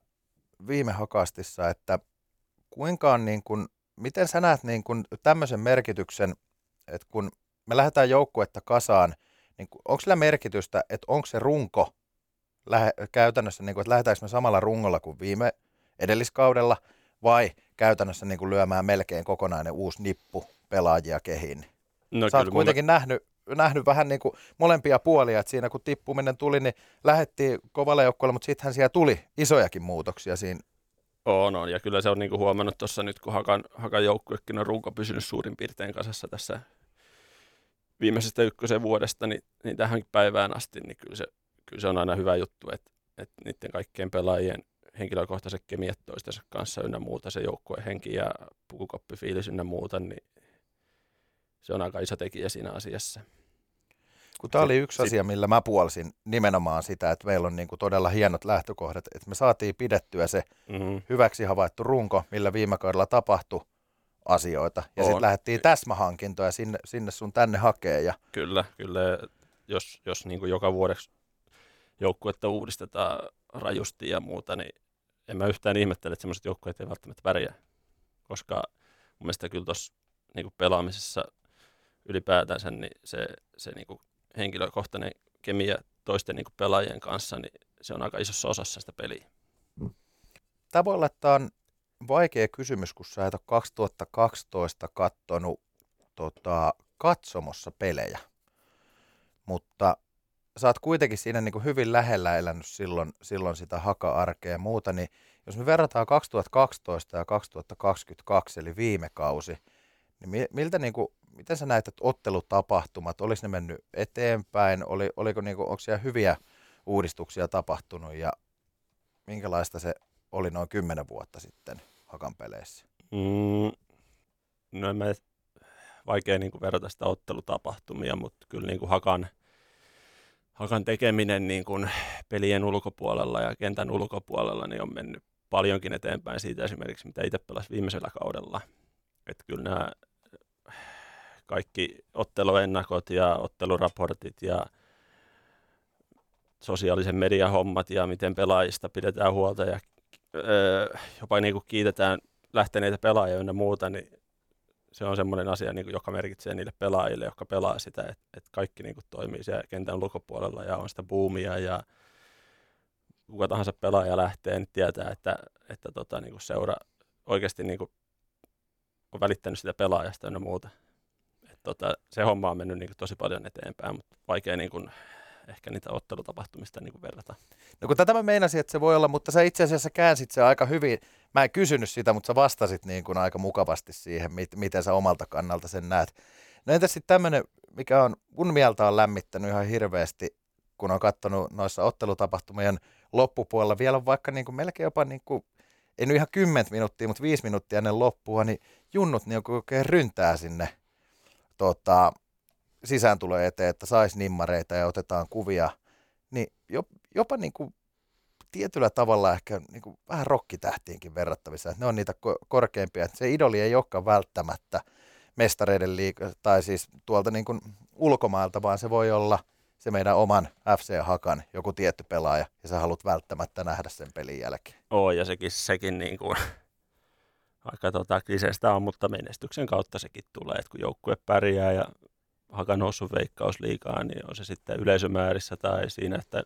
Speaker 3: viime hakastissa, että kuinka on niin kun, miten sä näet niin kun tämmöisen merkityksen, että kun me lähdetään joukkuetta kasaan, niin onko sillä merkitystä, että onko se runko lähe, käytännössä, niin kun, että lähdetäänkö me samalla rungolla kuin viime edelliskaudella, vai käytännössä niin kuin lyömään melkein kokonainen uusi nippu pelaajia kehiin? No, Sä oot kuitenkin mulle... nähnyt nähnyt vähän niin kuin molempia puolia, että siinä kun tippuminen tuli, niin lähettiin kovalla joukkueella, mutta sittenhän siellä tuli isojakin muutoksia siinä.
Speaker 4: On, on. ja kyllä se on niin kuin huomannut tuossa nyt, kun Hakan, Hakan joukkuekin on runko pysynyt suurin piirtein kasassa tässä viimeisestä ykkösen vuodesta, niin, niin tähän päivään asti, niin kyllä se, kyllä se on aina hyvä juttu, että, että niiden kaikkien pelaajien henkilökohtaiset kemiat toistensa kanssa ynnä muuta, se joukkueen henki ja pukukoppifiilis ynnä muuta, niin se on aika iso tekijä siinä asiassa.
Speaker 3: Kun tämä oli yksi asia, millä mä puolsin nimenomaan sitä, että meillä on niin kuin todella hienot lähtökohdat, että me saatiin pidettyä se mm-hmm. hyväksi havaittu runko, millä viime kaudella tapahtui asioita. Ja sitten lähdettiin täsmähankintoja sinne, sinne sun tänne hakee. Ja...
Speaker 4: Kyllä, kyllä. Jos, jos niin kuin joka vuodeksi joukkuetta uudistetaan rajusti ja muuta, niin en mä yhtään ihmettele, että sellaiset joukkueet ei välttämättä pärjää. Koska mun mielestä kyllä tuossa niin pelaamisessa ylipäätänsä, niin se, se niin kuin henkilökohtainen kemia toisten niin kuin pelaajien kanssa, niin se on aika isossa osassa sitä peliä.
Speaker 3: Tämä voi olla, että on vaikea kysymys, kun sä et ole 2012 kattonut tota, katsomossa pelejä, mutta sä oot kuitenkin siinä niin kuin hyvin lähellä elänyt silloin, silloin sitä haka-arkea ja muuta, niin jos me verrataan 2012 ja 2022, eli viime kausi, niin miltä niin kuin, miten sä näet, että ottelutapahtumat, olisi ne mennyt eteenpäin, oli, oliko niin kuin, onko siellä hyviä uudistuksia tapahtunut ja minkälaista se oli noin kymmenen vuotta sitten Hakan peleissä? Mm,
Speaker 4: no en mä, vaikea niin kuin verrata sitä ottelutapahtumia, mutta kyllä niin kuin Hakan, Hakan tekeminen niin kuin pelien ulkopuolella ja kentän ulkopuolella niin on mennyt paljonkin eteenpäin siitä esimerkiksi, mitä itse pelasi viimeisellä kaudella. Että kyllä nämä kaikki otteluennakot ja otteluraportit ja sosiaalisen median hommat ja miten pelaajista pidetään huolta ja öö, jopa niin kuin kiitetään lähteneitä pelaajia ja muuta, niin se on semmoinen asia, niin kuin, joka merkitsee niille pelaajille, jotka pelaa sitä, että, että kaikki niin kuin, toimii siellä kentän ulkopuolella ja on sitä boomia ja kuka tahansa pelaaja lähtee, niin tietää, että, että tota, niin kuin seura oikeasti niin kuin, on välittänyt sitä pelaajasta ja muuta. Tota, se homma on mennyt niin kuin, tosi paljon eteenpäin, mutta vaikea niin kuin, ehkä niitä ottelutapahtumista niin kuin verrata.
Speaker 3: No kun tätä mä meinasin, että se voi olla, mutta sä itse asiassa käänsit se aika hyvin. Mä en kysynyt sitä, mutta sä vastasit niin kuin aika mukavasti siihen, mit, miten sä omalta kannalta sen näet. No entäs sitten tämmöinen, mikä on mun mieltä on lämmittänyt ihan hirveästi, kun on katsonut noissa ottelutapahtumien loppupuolella, vielä vaikka niin kuin melkein jopa niin kuin, ei nyt ihan 10 minuuttia, mutta viisi minuuttia ennen loppua, niin junnut niin oikein ryntää sinne tota, sisääntulo eteen, että saisi nimmareita ja otetaan kuvia, niin jopa niin kuin tietyllä tavalla ehkä niin kuin vähän rokkitähtiinkin verrattavissa. Että ne on niitä korkeimpia. Että se idoli ei olekaan välttämättä mestareiden liikaa tai siis tuolta niin kuin ulkomailta, vaan se voi olla se meidän oman FC-hakan joku tietty pelaaja, ja sä haluat välttämättä nähdä sen pelin jälkeen.
Speaker 4: Oo, ja sekin, sekin niin kuin aika tota, kliseistä on, mutta menestyksen kautta sekin tulee, että kun joukkue pärjää ja haka noussut veikkausliikaa, niin on se sitten yleisömäärissä tai siinä, että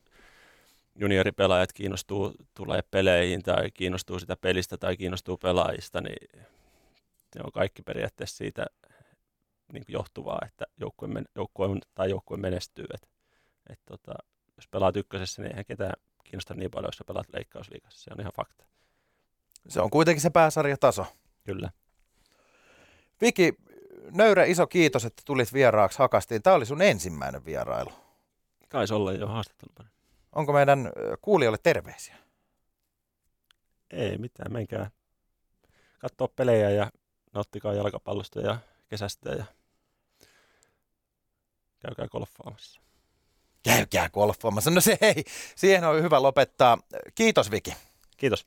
Speaker 4: junioripelaajat kiinnostuu, tulee peleihin tai kiinnostuu sitä pelistä tai kiinnostuu pelaajista, niin se on kaikki periaatteessa siitä niin johtuvaa, että joukkue, joukkue tai joukkue menestyy. Et, et tota, jos pelaat ykkösessä, niin eihän ketään kiinnosta niin paljon, jos sä pelaat leikkausliikassa. Se on ihan fakta.
Speaker 3: Se on kuitenkin se pääsarjataso.
Speaker 4: Kyllä.
Speaker 3: Viki, nöyrä iso kiitos, että tulit vieraaksi Hakastiin. Tämä oli sun ensimmäinen vierailu.
Speaker 4: Kaisi olla jo haastattelupari.
Speaker 3: Onko meidän kuulijoille terveisiä?
Speaker 4: Ei mitään, menkää katsoa pelejä ja nauttikaa jalkapallosta ja kesästä ja käykää golfaamassa.
Speaker 3: Käykää golfaamassa. No se ei, siihen on hyvä lopettaa. Kiitos Viki.
Speaker 4: Kiitos.